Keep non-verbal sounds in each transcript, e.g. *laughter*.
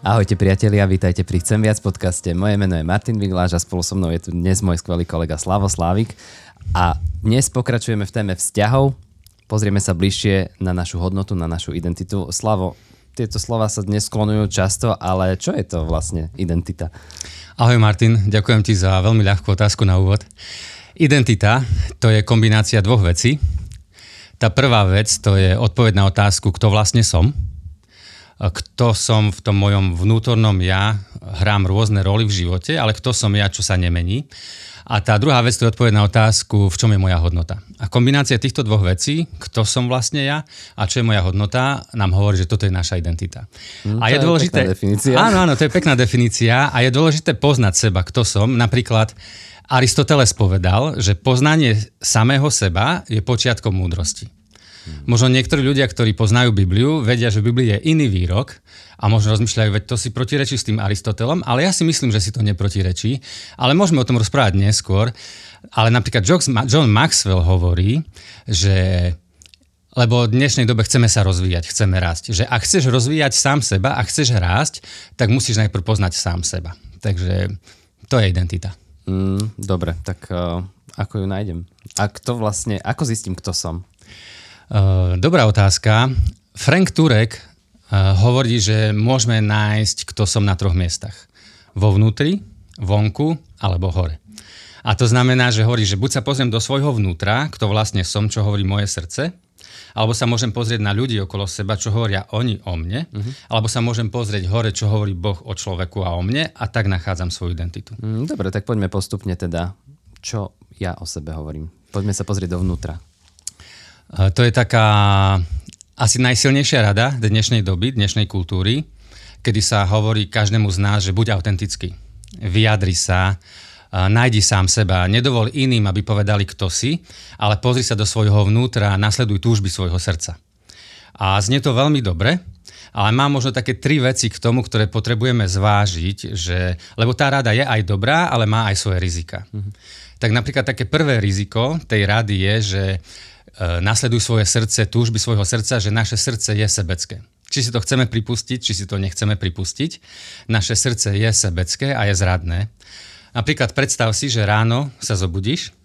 Ahojte priatelia, vítajte pri Chcem viac podcaste. Moje meno je Martin Vigláš a spolu so mnou je tu dnes môj skvelý kolega Slavo Slávik. A dnes pokračujeme v téme vzťahov. Pozrieme sa bližšie na našu hodnotu, na našu identitu. Slavo, tieto slova sa dnes sklonujú často, ale čo je to vlastne identita? Ahoj Martin, ďakujem ti za veľmi ľahkú otázku na úvod. Identita to je kombinácia dvoch vecí. Tá prvá vec to je odpoveď na otázku, kto vlastne som – kto som v tom mojom vnútornom ja, hrám rôzne roly v živote, ale kto som ja, čo sa nemení. A tá druhá vec to je odpoveď na otázku, v čom je moja hodnota. A kombinácia týchto dvoch vecí, kto som vlastne ja a čo je moja hodnota, nám hovorí, že toto je naša identita. Mm, a je, je dôležité... definícia. Áno, áno, to je pekná definícia a je dôležité poznať seba, kto som. Napríklad Aristoteles povedal, že poznanie samého seba je počiatkom múdrosti. Možno niektorí ľudia, ktorí poznajú Bibliu, vedia, že v je iný výrok a možno rozmýšľajú, veď to si protirečí s tým Aristotelom, ale ja si myslím, že si to neprotirečí. Ale môžeme o tom rozprávať neskôr. Ale napríklad John Maxwell hovorí, že lebo v dnešnej dobe chceme sa rozvíjať, chceme rásť. Že ak chceš rozvíjať sám seba a chceš rásť, tak musíš najprv poznať sám seba. Takže to je identita. Mm, dobre, tak uh, ako ju nájdem? A kto vlastne, ako zistím, kto som? Eh, dobrá otázka. Frank Turek eh, hovorí, že môžeme nájsť, kto som na troch miestach. Vo vnútri, vonku alebo hore. A to znamená, že hovorí, že buď sa pozriem do svojho vnútra, kto vlastne som, čo hovorí moje srdce, alebo sa môžem pozrieť na ľudí okolo seba, čo hovoria oni o mne, uh-huh. alebo sa môžem pozrieť hore, čo hovorí Boh o človeku a o mne a tak nachádzam svoju identitu. Mm, dobre, tak poďme postupne teda, čo ja o sebe hovorím. Poďme sa pozrieť dovnútra. Eh, to je taká asi najsilnejšia rada dnešnej doby, dnešnej kultúry, kedy sa hovorí každému z nás, že buď autentický, vyjadri sa, eh, nájdi sám seba, nedovol iným, aby povedali, kto si, ale pozri sa do svojho vnútra a nasleduj túžby svojho srdca. A znie to veľmi dobre, ale mám možno také tri veci k tomu, ktoré potrebujeme zvážiť, že, lebo tá rada je aj dobrá, ale má aj svoje rizika. Mm-hmm. Tak napríklad také prvé riziko tej rady je, že nasleduj svoje srdce, túžby svojho srdca, že naše srdce je sebecké. Či si to chceme pripustiť, či si to nechceme pripustiť, naše srdce je sebecké a je zradné. Napríklad predstav si, že ráno sa zobudíš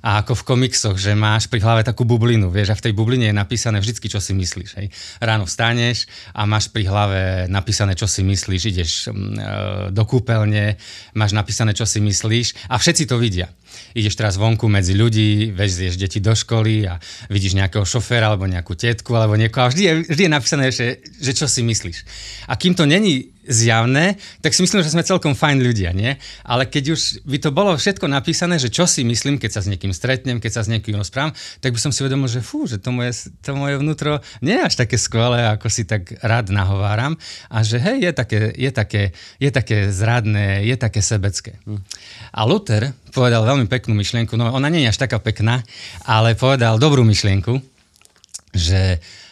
a ako v komiksoch, že máš pri hlave takú bublinu, vieš, a v tej bubline je napísané vždy, čo si myslíš. Hej. Ráno vstaneš a máš pri hlave napísané, čo si myslíš, ideš mm, e, do kúpeľne, máš napísané, čo si myslíš a všetci to vidia ideš teraz vonku medzi ľudí, vezieš deti do školy a vidíš nejakého šoféra alebo nejakú tetku alebo niekoho a vždy je, vždy je napísané, že, že čo si myslíš. A kým to není zjavné, tak si myslím, že sme celkom fajn ľudia, nie? Ale keď už by to bolo všetko napísané, že čo si myslím, keď sa s niekým stretnem, keď sa s niekým rozprávam, tak by som si uvedomil, že fú, že to moje, to moje vnútro nie je až také skvelé, ako si tak rád nahováram a že hej, je také, je také, je také zradné, je také sebecké. Hm. A Luther povedal veľmi peknú myšlienku, no ona nie je až taká pekná, ale povedal dobrú myšlienku, že uh,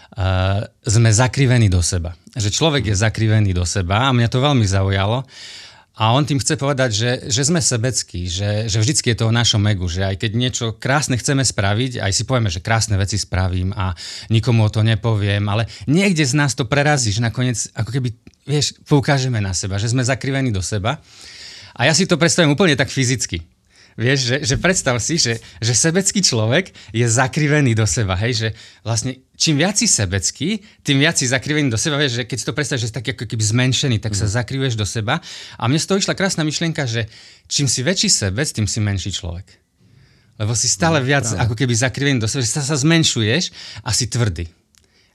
sme zakrivení do seba. Že človek je zakrivený do seba a mňa to veľmi zaujalo. A on tým chce povedať, že, že sme sebeckí, že, že vždycky je to o našom egu, že aj keď niečo krásne chceme spraviť, aj si povieme, že krásne veci spravím a nikomu o to nepoviem, ale niekde z nás to prerazí, že nakoniec ako keby, vieš, poukážeme na seba, že sme zakrivení do seba. A ja si to predstavím úplne tak fyzicky Vieš, že, že predstav si, že, že sebecký človek je zakrivený do seba, hej, že vlastne čím viac si sebecký, tým viac si zakrivený do seba, vieš, že keď si to predstavíš, že si taký ako keby zmenšený, tak mm. sa mhm. zakrivuješ do seba. A mne z toho išla krásna myšlienka, že čím si väčší sebec, tým si menší človek. Lebo si stále no, viac práve. ako keby zakrivený do seba, že sa, sa zmenšuješ a si tvrdý.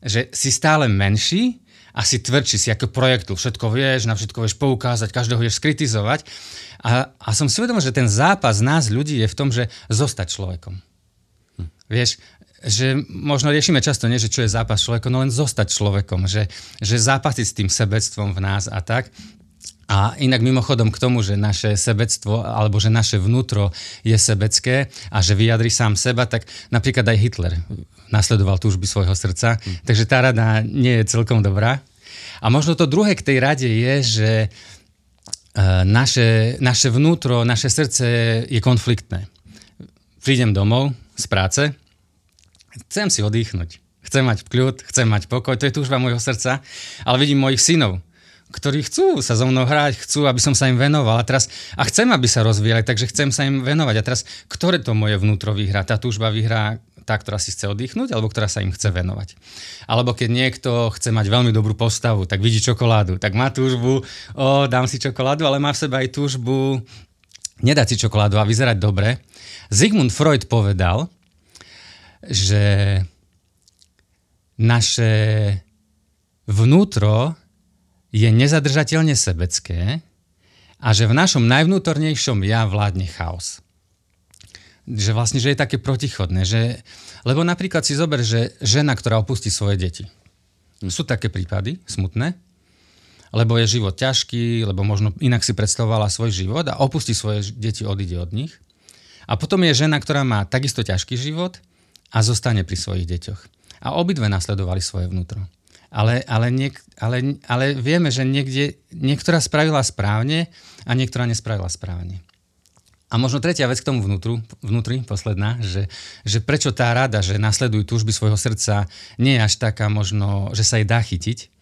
Že si stále menší asi tvrdší, si ako projektu, všetko vieš, na všetko vieš poukázať, každého vieš skritizovať. A, a som si uvedomil, že ten zápas nás ľudí je v tom, že zostať človekom. Hm. Vieš, že možno riešime často nie, že čo je zápas človekom, no len zostať človekom, že, že zápasiť s tým sebectvom v nás a tak. A inak mimochodom k tomu, že naše sebectvo alebo že naše vnútro je sebecké a že vyjadri sám seba, tak napríklad aj Hitler nasledoval túžby svojho srdca. Mm. Takže tá rada nie je celkom dobrá. A možno to druhé k tej rade je, že e, naše, naše vnútro, naše srdce je konfliktné. Prídem domov z práce, chcem si oddychnúť, chcem mať kľud, chcem mať pokoj, to je túžba môjho srdca, ale vidím mojich synov, ktorí chcú sa so mnou hrať, chcú, aby som sa im venoval a teraz, a chcem, aby sa rozvíjali, takže chcem sa im venovať. A teraz, ktoré to moje vnútro vyhrá? Tá túžba vyhrá tá, ktorá si chce oddychnúť, alebo ktorá sa im chce venovať. Alebo keď niekto chce mať veľmi dobrú postavu, tak vidí čokoládu, tak má túžbu, o, dám si čokoládu, ale má v sebe aj túžbu nedať si čokoládu a vyzerať dobre. Sigmund Freud povedal, že naše vnútro je nezadržateľne sebecké a že v našom najvnútornejšom ja vládne chaos. Že vlastne, že je také protichodné. Že, lebo napríklad si zober, že žena, ktorá opustí svoje deti. Sú také prípady, smutné, lebo je život ťažký, lebo možno inak si predstavovala svoj život a opustí svoje deti, odíde od nich. A potom je žena, ktorá má takisto ťažký život a zostane pri svojich deťoch. A obidve nasledovali svoje vnútro. Ale, ale, niek, ale, ale vieme, že niekde, niektorá spravila správne a niektorá nespravila správne. A možno tretia vec k tomu vnútru, vnútri, posledná, že, že prečo tá rada, že nasledujú túžby svojho srdca, nie je až taká možno, že sa jej dá chytiť.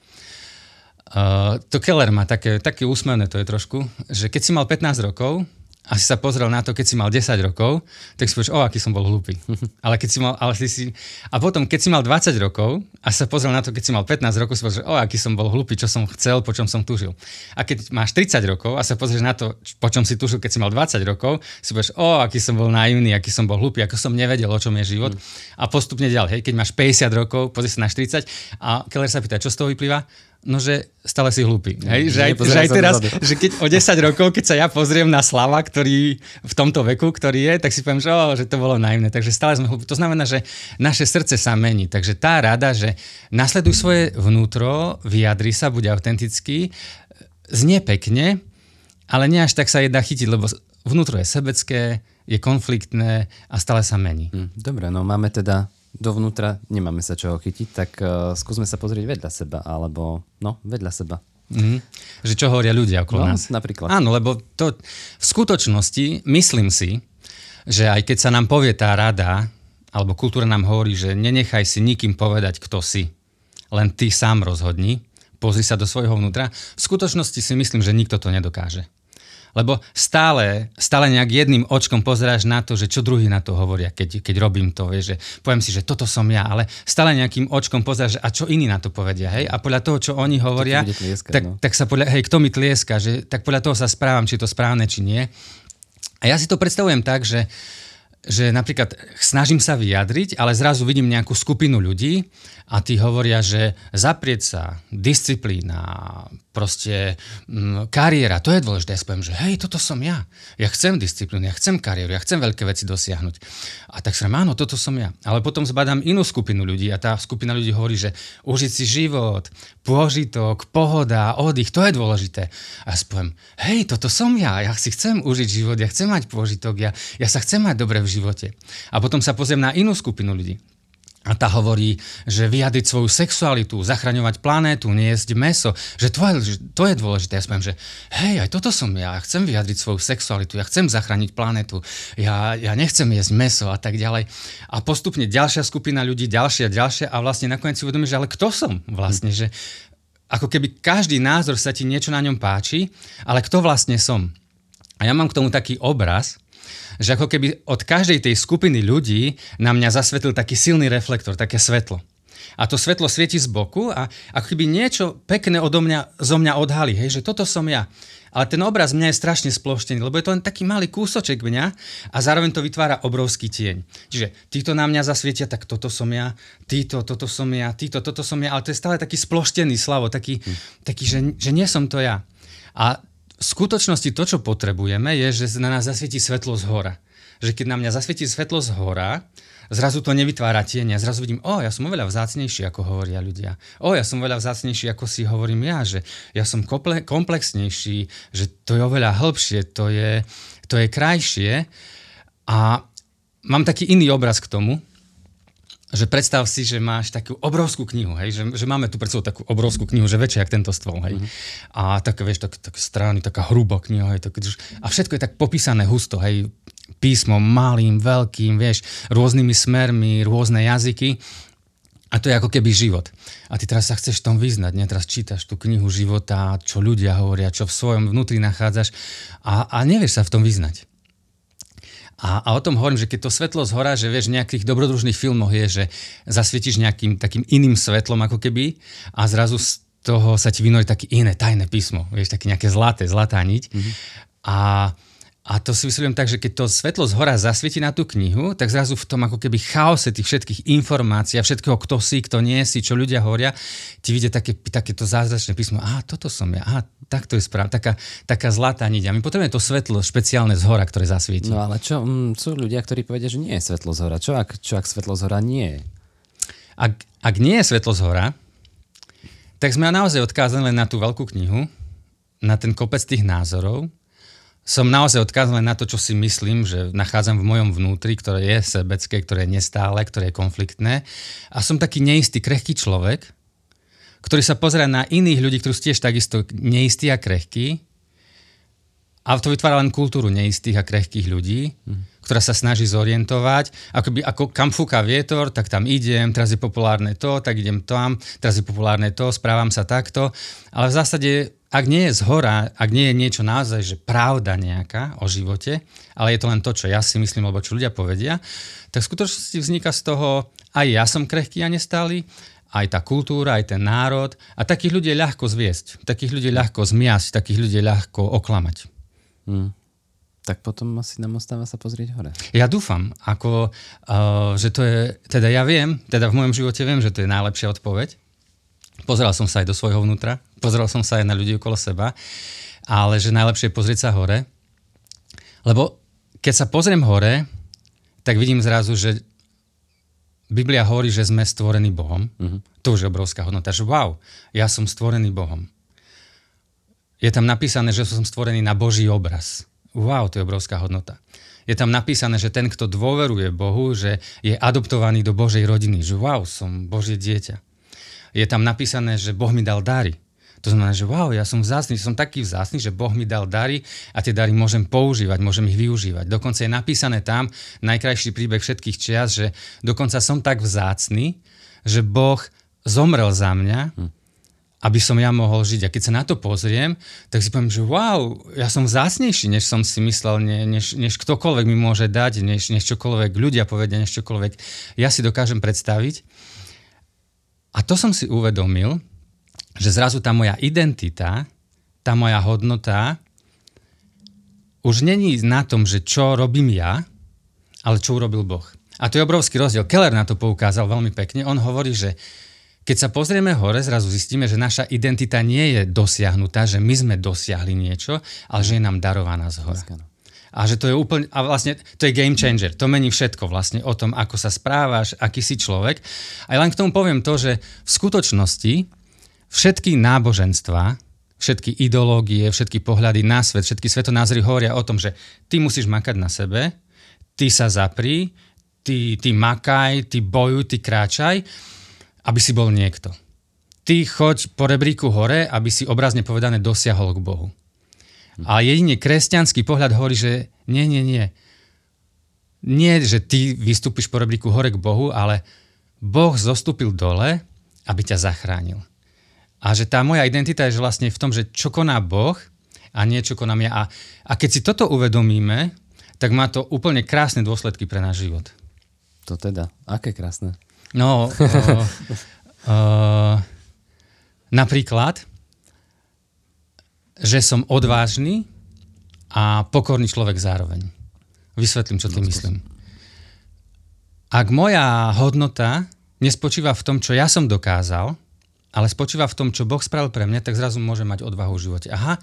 Uh, to Keller má také, také úsmevné to je trošku, že keď si mal 15 rokov, a si sa pozrel na to, keď si mal 10 rokov, tak si povieš, o, aký som bol hlúpy. *laughs* Ale keď si mal, ale si si... A potom, keď si mal 20 rokov a sa pozrel na to, keď si mal 15 rokov, si pozrieš, o, aký som bol hlúpy, čo som chcel, po čom som tužil. A keď máš 30 rokov a sa pozrieš na to, po čom si tužil, keď si mal 20 rokov, si povieš, o, aký som bol naivný, aký som bol hlúpy, ako som nevedel, o čom je život. A postupne ďalej, hej, keď máš 50 rokov, pozrieš sa na 40 a Keller sa pýta, čo z toho vyplýva? No že stále si hlúpy. Hej? Že, aj, že aj teraz, že keď o 10 rokov, keď sa ja pozriem na Slava, ktorý v tomto veku, ktorý je, tak si poviem, že, oh, že to bolo naivné. Takže stále sme hlúpi. To znamená, že naše srdce sa mení. Takže tá rada, že nasleduj svoje vnútro, vyjadri sa, buď autentický, znie pekne, ale nie až tak sa jej dá chytiť, lebo vnútro je sebecké, je konfliktné a stále sa mení. Hm, dobre, no máme teda dovnútra nemáme sa čoho chytiť, tak uh, skúsme sa pozrieť vedľa seba, alebo no, vedľa seba. Mm-hmm. Že čo hovoria ľudia okolo no, nás. napríklad. Áno, lebo to v skutočnosti, myslím si, že aj keď sa nám povie tá rada, alebo kultúra nám hovorí, že nenechaj si nikým povedať, kto si, len ty sám rozhodni, pozri sa do svojho vnútra, v skutočnosti si myslím, že nikto to nedokáže. Lebo stále, stále nejak jedným očkom pozeráš na to, že čo druhý na to hovoria, keď, keď robím to, vieš, že poviem si, že toto som ja, ale stále nejakým očkom pozeráš, a čo iní na to povedia, hej? A podľa toho, čo oni hovoria, tlieskať, tak, no. tak sa podľa, hej, kto mi tlieska, že, tak podľa toho sa správam, či je to správne, či nie. A ja si to predstavujem tak, že že napríklad snažím sa vyjadriť, ale zrazu vidím nejakú skupinu ľudí a tí hovoria, že zaprieť sa, disciplína, proste mm, kariéra, to je dôležité. Ja poviem, že hej, toto som ja. Ja chcem disciplínu, ja chcem kariéru, ja chcem veľké veci dosiahnuť. A tak sa áno, toto som ja. Ale potom zbadám inú skupinu ľudí a tá skupina ľudí hovorí, že užiť si život, pôžitok, pohoda, oddych, to je dôležité. A ja poviem, hej, toto som ja, ja si chcem užiť život, ja chcem mať pôžitok, ja, ja sa chcem mať dobre v živote. A potom sa pozriem na inú skupinu ľudí. A tá hovorí, že vyjadriť svoju sexualitu, zachraňovať planétu, nejesť meso, že to je, to je dôležité. Ja spomínam, že hej, aj toto som ja, ja chcem vyjadriť svoju sexualitu, ja chcem zachrániť planétu, ja, ja nechcem jesť meso a tak ďalej. A postupne ďalšia skupina ľudí, ďalšia, ďalšia a vlastne nakoniec si uvedomíš, že ale kto som vlastne, že ako keby každý názor sa ti niečo na ňom páči, ale kto vlastne som. A ja mám k tomu taký obraz, že ako keby od každej tej skupiny ľudí na mňa zasvetlil taký silný reflektor, také svetlo. A to svetlo svieti z boku a ako keby niečo pekné odo mňa, zo mňa odhalí, hej, že toto som ja. Ale ten obraz mňa je strašne sploštený, lebo je to len taký malý kúsoček mňa a zároveň to vytvára obrovský tieň. Čiže títo na mňa zasvietia, tak toto som ja, títo, toto som ja, títo, toto som ja, ale to je stále taký sploštený slavo, taký, hm. taký že, že nie som to ja. A v skutočnosti to, čo potrebujeme, je, že na nás zasvietí svetlo z hora. Že keď na mňa zasvietí svetlo z hora, zrazu to nevytvára tieň. Zrazu vidím, o, ja som oveľa vzácnejší, ako hovoria ľudia. O, ja som oveľa vzácnejší, ako si hovorím ja, že ja som komplexnejší, že to je oveľa hĺbšie, to je, to je krajšie. A mám taký iný obraz k tomu, že predstav si, že máš takú obrovskú knihu, hej, že, že máme tu pred sebou takú obrovskú knihu, že väčšia ako tento stôl, hej. Mm-hmm. A také, vieš, tak, tak strany, taká hrubá kniha, hej, tak, a všetko je tak popísané husto, hej, písmom malým, veľkým, vieš, rôznymi smermi, rôzne jazyky. A to je ako keby život. A ty teraz sa chceš v tom vyznať, nie? Teraz čítaš tú knihu života, čo ľudia hovoria, čo v svojom vnútri nachádzaš a, a nevieš sa v tom vyznať. A, a o tom hovorím, že keď to svetlo zhora, že vieš, v nejakých dobrodružných filmoch je, že zasvietiš nejakým takým iným svetlom ako keby a zrazu z toho sa ti vynorí také iné tajné písmo, vieš, také nejaké zlaté, zlatá niť. Mm-hmm. A a to si vysvetľujem tak, že keď to svetlo z hora zasvieti na tú knihu, tak zrazu v tom ako keby chaose tých všetkých informácií a všetkého, kto si, kto nie si, čo ľudia hovoria, ti vidie také, takéto zázračné písmo. Á, toto som ja, á, tak to je správne, taká, taká zlatá niť. A my potrebujeme to svetlo špeciálne z hora, ktoré zasvieti. No ale čo, m, mm, sú ľudia, ktorí povedia, že nie je svetlo z hora. Čo ak, čo ak svetlo z hora nie je? Ak, ak nie je svetlo z hora, tak sme naozaj odkázaní len na tú veľkú knihu, na ten kopec tých názorov, som naozaj odkázaný na to, čo si myslím, že nachádzam v mojom vnútri, ktoré je sebecké, ktoré je nestále, ktoré je konfliktné. A som taký neistý, krehký človek, ktorý sa pozera na iných ľudí, ktorí sú tiež takisto neistí a krehkí. A to vytvára len kultúru neistých a krehkých ľudí, mm. ktorá sa snaží zorientovať. Akoby, ako kam fúka vietor, tak tam idem, teraz je populárne to, tak idem tam, teraz je populárne to, správam sa takto. Ale v zásade ak nie je z hora, ak nie je niečo naozaj, že pravda nejaká o živote, ale je to len to, čo ja si myslím, alebo čo ľudia povedia, tak v skutočnosti vzniká z toho, aj ja som krehký a nestály, aj tá kultúra, aj ten národ. A takých ľudí je ľahko zviesť, takých ľudí je ľahko zmiasť, takých ľudí je ľahko oklamať. Hmm. Tak potom asi nám ostáva sa pozrieť hore. Ja dúfam, ako, uh, že to je, teda ja viem, teda v mojom živote viem, že to je najlepšia odpoveď, Pozeral som sa aj do svojho vnútra, pozeral som sa aj na ľudí okolo seba, ale že najlepšie je pozrieť sa hore. Lebo keď sa pozriem hore, tak vidím zrazu, že Biblia hovorí, že sme stvorení Bohom. Uh-huh. To už je obrovská hodnota, že wow, ja som stvorený Bohom. Je tam napísané, že som stvorený na Boží obraz. Wow, to je obrovská hodnota. Je tam napísané, že ten, kto dôveruje Bohu, že je adoptovaný do Božej rodiny. Že wow, som Božie dieťa je tam napísané, že Boh mi dal dary. To znamená, že wow, ja som vzácný, som taký vzácný, že Boh mi dal dary a tie dary môžem používať, môžem ich využívať. Dokonca je napísané tam, najkrajší príbeh všetkých čias, že dokonca som tak vzácný, že Boh zomrel za mňa, hm. aby som ja mohol žiť. A keď sa na to pozriem, tak si poviem, že wow, ja som vzácnejší, než som si myslel, ne, než, než ktokoľvek mi môže dať, než, než čokoľvek ľudia povedia, než čokoľvek ja si dokážem predstaviť. A to som si uvedomil, že zrazu tá moja identita, tá moja hodnota už není na tom, že čo robím ja, ale čo urobil Boh. A to je obrovský rozdiel. Keller na to poukázal veľmi pekne. On hovorí, že keď sa pozrieme hore, zrazu zistíme, že naša identita nie je dosiahnutá, že my sme dosiahli niečo, ale že je nám darovaná z hora. A že to je úplne, a vlastne to je game changer. To mení všetko vlastne o tom, ako sa správaš, aký si človek. A len k tomu poviem to, že v skutočnosti všetky náboženstva, všetky ideológie, všetky pohľady na svet, všetky svetonázory hovoria o tom, že ty musíš makať na sebe, ty sa zapri, ty, ty makaj, ty bojuj, ty kráčaj, aby si bol niekto. Ty choď po rebríku hore, aby si obrazne povedané dosiahol k Bohu. A jedine kresťanský pohľad hovorí, že nie, nie, nie. Nie, že ty vystúpiš po rebríku hore k Bohu, ale Boh zostúpil dole, aby ťa zachránil. A že tá moja identita je že vlastne v tom, že čo koná Boh a nie čo konám ja. A, a keď si toto uvedomíme, tak má to úplne krásne dôsledky pre náš život. To teda, aké krásne? No, uh, uh, napríklad, že som odvážny a pokorný človek zároveň. Vysvetlím, čo tým myslím. Ak moja hodnota nespočíva v tom, čo ja som dokázal, ale spočíva v tom, čo Boh spravil pre mňa, tak zrazu môžem mať odvahu v živote. Aha,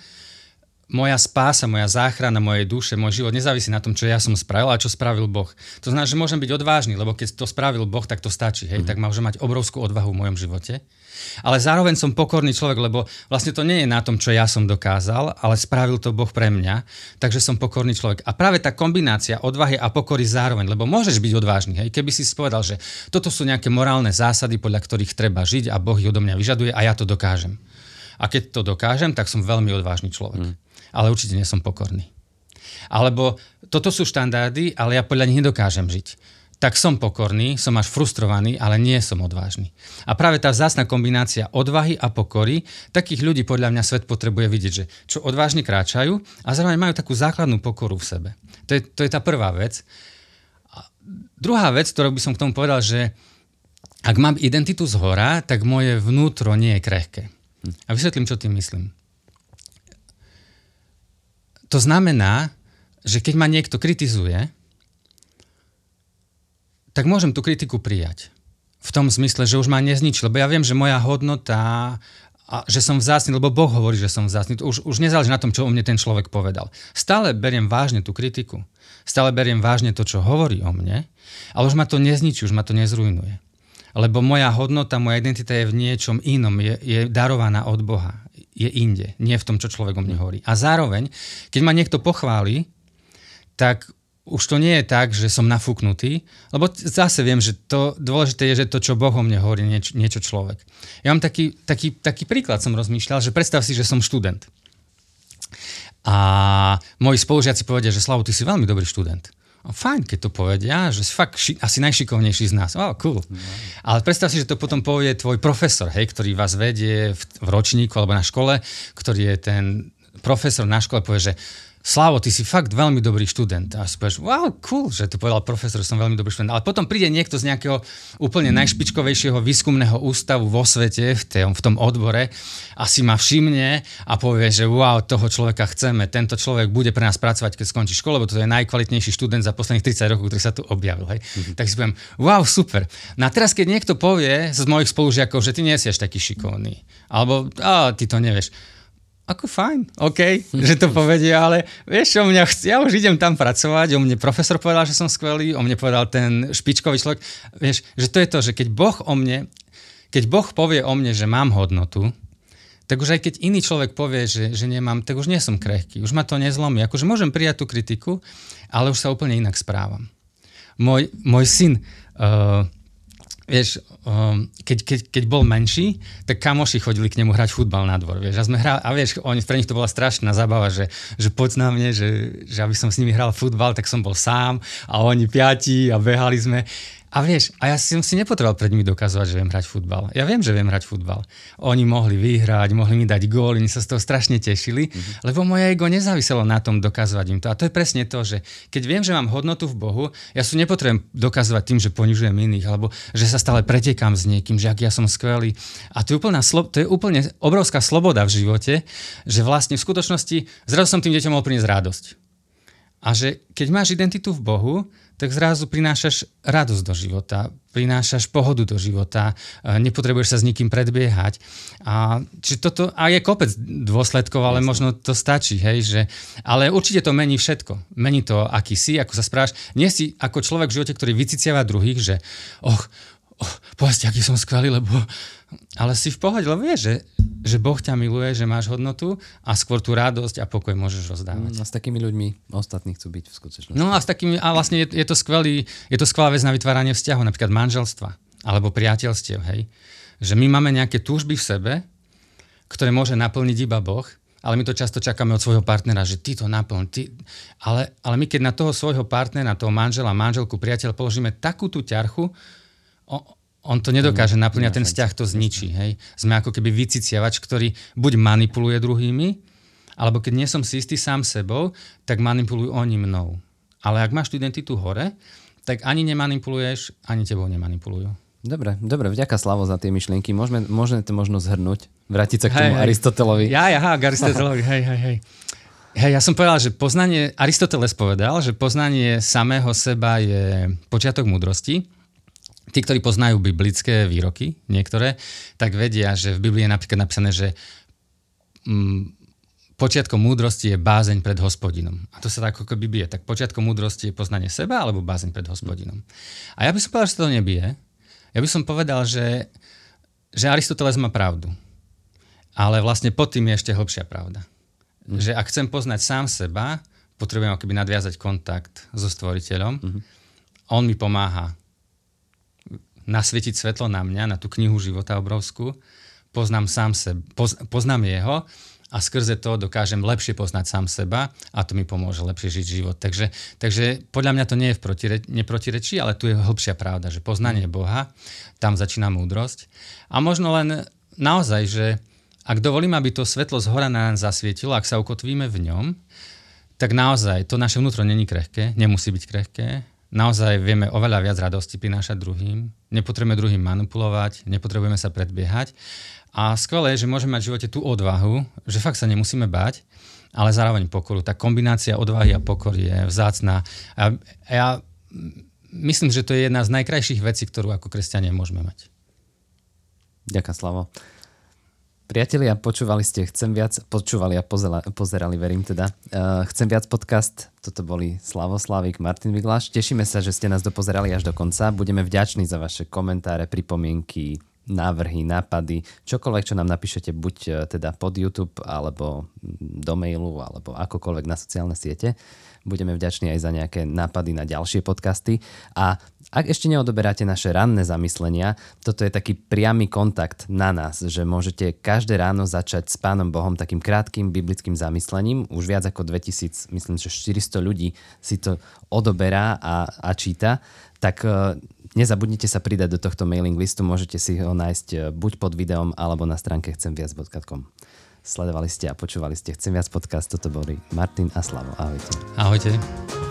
moja spása, moja záchrana mojej duše, môj život nezávisí na tom, čo ja som spravil a čo spravil Boh. To znamená, že môžem byť odvážny, lebo keď to spravil Boh, tak to stačí. Hej? Mm. Tak môžem mať obrovskú odvahu v mojom živote. Ale zároveň som pokorný človek, lebo vlastne to nie je na tom, čo ja som dokázal, ale spravil to Boh pre mňa, takže som pokorný človek. A práve tá kombinácia odvahy a pokory zároveň, lebo môžeš byť odvážny. Hej? Keby si povedal, že toto sú nejaké morálne zásady, podľa ktorých treba žiť a Boh ich odo mňa vyžaduje a ja to dokážem. A keď to dokážem, tak som veľmi odvážny človek. Mm ale určite nie som pokorný. Alebo toto sú štandardy, ale ja podľa nich nedokážem žiť. Tak som pokorný, som až frustrovaný, ale nie som odvážny. A práve tá vzácna kombinácia odvahy a pokory, takých ľudí podľa mňa svet potrebuje vidieť, že čo odvážne kráčajú a zároveň majú takú základnú pokoru v sebe. To je, to je tá prvá vec. A druhá vec, ktorú by som k tomu povedal, že ak mám identitu z hora, tak moje vnútro nie je krehké. A vysvetlím, čo tým myslím. To znamená, že keď ma niekto kritizuje, tak môžem tú kritiku prijať. V tom zmysle, že už ma nezničí, lebo ja viem, že moja hodnota a že som vzácný, lebo Boh hovorí, že som vzácný. To už, už nezáleží na tom, čo o mne ten človek povedal. Stále beriem vážne tú kritiku. Stále beriem vážne to, čo hovorí o mne, ale už ma to nezničí, už ma to nezrujnuje. Lebo moja hodnota, moja identita je v niečom inom, je, je darovaná od Boha. Je inde, nie v tom, čo človek o mne hovorí. A zároveň, keď ma niekto pochváli, tak už to nie je tak, že som nafúknutý, lebo zase viem, že to dôležité je, že to, čo Boh o mne hovorí, nieč, niečo človek. Ja mám taký, taký, taký príklad, som rozmýšľal, že predstav si, že som študent. A moji spolužiaci povedia, že Slavu, ty si veľmi dobrý študent. A fajn, keď to povedia, že si fakt ši, asi najšikovnejší z nás. Oh, cool. Ale predstav si, že to potom povie tvoj profesor, hej, ktorý vás vedie v, v ročníku alebo na škole, ktorý je ten profesor na škole, povie, že Slavo, ty si fakt veľmi dobrý študent. A si povieš, wow, cool, že to povedal profesor, som veľmi dobrý študent. Ale potom príde niekto z nejakého úplne najšpičkovejšieho výskumného ústavu vo svete, v, tom, v tom odbore, a si ma všimne a povie, že wow, toho človeka chceme, tento človek bude pre nás pracovať, keď skončí školu, lebo to je najkvalitnejší študent za posledných 30 rokov, ktorý sa tu objavil. Hej. Mm-hmm. Tak si poviem, wow, super. No a teraz, keď niekto povie z mojich spolužiakov, že ty nie si až taký šikovný, alebo ty to nevieš, ako fajn, OK, že to povedie, ale vieš čo, mňa ja už idem tam pracovať, o mne profesor povedal, že som skvelý, o mne povedal ten špičkový človek, vieš, že to je to, že keď Boh o mne, keď Boh povie o mne, že mám hodnotu, tak už aj keď iný človek povie, že, že nemám, tak už nie som krehký, už ma to nezlomí. Akože môžem prijať tú kritiku, ale už sa úplne inak správam. Môj, môj syn uh, vieš, um, keď, keď, keď bol menší, tak kamoši chodili k nemu hrať futbal na dvor, vieš, a sme hrali, a vieš, oni, pre nich to bola strašná zábava, že, že poď na mne, že, že aby som s nimi hral futbal, tak som bol sám a oni piati a behali sme a vieš, a ja som si nepotreboval pred nimi dokazovať, že viem hrať futbal. Ja viem, že viem hrať futbal. Oni mohli vyhrať, mohli mi dať gól, oni sa z toho strašne tešili, mm-hmm. lebo moje ego nezáviselo na tom dokazovať im to. A to je presne to, že keď viem, že mám hodnotu v Bohu, ja si nepotrebujem dokazovať tým, že ponižujem iných, alebo že sa stále pretekám s niekým, že ak ja som skvelý. A to je, úplná, to je úplne obrovská sloboda v živote, že vlastne v skutočnosti zrazu som tým deťom mohol priniesť radosť. A že keď máš identitu v Bohu, tak zrazu prinášaš radosť do života, prinášaš pohodu do života, e, nepotrebuješ sa s nikým predbiehať. A, či toto, a je kopec dôsledkov, ale Jasne. možno to stačí, hej, že, ale určite to mení všetko. Mení to, aký si, ako sa správaš. Nie si ako človek v živote, ktorý vyciciava druhých, že och, oh, povedzte, aký som skvelý, lebo... Ale si v pohode, lebo vieš, že, že Boh ťa miluje, že máš hodnotu a skôr tú radosť a pokoj môžeš rozdávať. No, a s takými ľuďmi ostatní chcú byť v skutočnosti. No a s takými, a vlastne je, je, to skvelý, je to skvelá vec na vytváranie vzťahu, napríklad manželstva alebo priateľstiev, hej. Že my máme nejaké túžby v sebe, ktoré môže naplniť iba Boh, ale my to často čakáme od svojho partnera, že ty to naplň. Ty... Ale, ale my keď na toho svojho partnera, toho manžela, manželku, priateľa položíme takú tú ťarchu, on to nedokáže naplňať, ten vzťah to zničí. Hej. Sme ako keby vyciciavač, ktorý buď manipuluje druhými, alebo keď nie som si istý sám sebou, tak manipulujú oni mnou. Ale ak máš tú identitu hore, tak ani nemanipuluješ, ani tebou nemanipulujú. Dobre, dobre, vďaka Slavo za tie myšlienky. Môžeme, môžeme to možno zhrnúť, vrátiť sa k tomu hej, Aristotelovi. Ja, ja, k Aristotelovi, hej, hej, hej. Hej, ja som povedal, že poznanie, Aristoteles povedal, že poznanie samého seba je počiatok múdrosti tí, ktorí poznajú biblické výroky, niektoré, tak vedia, že v Biblii je napríklad napísané, že mm, počiatkom múdrosti je bázeň pred hospodinom. A to sa tak ako bije. Tak počiatkom múdrosti je poznanie seba alebo bázeň pred hospodinom. A ja by som povedal, že to nebije. Ja by som povedal, že, že Aristoteles má pravdu. Ale vlastne pod tým je ešte hlbšia pravda. Mm. Že ak chcem poznať sám seba, potrebujem akoby nadviazať kontakt so stvoriteľom. Mm. On mi pomáha nasvietiť svetlo na mňa, na tú knihu života obrovskú, poznám sám seba, poz, poznám jeho a skrze to dokážem lepšie poznať sám seba a to mi pomôže lepšie žiť život. Takže, takže podľa mňa to nie je v protireč, neprotirečí, ale tu je hĺbšia pravda, že poznanie Boha, tam začína múdrosť. A možno len naozaj, že ak dovolím, aby to svetlo z hora na nás zasvietilo, ak sa ukotvíme v ňom, tak naozaj to naše vnútro není krehké, nemusí byť krehké, naozaj vieme oveľa viac radosti prinášať druhým, nepotrebujeme druhým manipulovať, nepotrebujeme sa predbiehať a skvelé je, že môžeme mať v živote tú odvahu, že fakt sa nemusíme bať, ale zároveň pokoru. Tá kombinácia odvahy a pokory je vzácná. A ja myslím, že to je jedna z najkrajších vecí, ktorú ako kresťania môžeme mať. Ďakujem, Slavo. Priatelia, počúvali ste Chcem viac, počúvali a pozerali, pozerali verím teda. Uh, Chcem viac podcast, toto boli Slavo Slavik, Martin Vigláš. Tešíme sa, že ste nás dopozerali až do konca. Budeme vďační za vaše komentáre, pripomienky, návrhy, nápady, čokoľvek, čo nám napíšete, buď e, teda pod YouTube, alebo do mailu, alebo akokoľvek na sociálne siete. Budeme vďační aj za nejaké nápady na ďalšie podcasty. A ak ešte neodoberáte naše ranné zamyslenia, toto je taký priamy kontakt na nás, že môžete každé ráno začať s Pánom Bohom takým krátkým biblickým zamyslením. Už viac ako 2000, myslím, že 400 ľudí si to odoberá a, a číta. Tak e, Nezabudnite sa pridať do tohto mailing listu, môžete si ho nájsť eh, buď pod videom, alebo na stránke chcemviac.com. Sledovali ste a počúvali ste Chcem viac podcast, toto boli Martin a Slavo. Ahojte. Ahojte.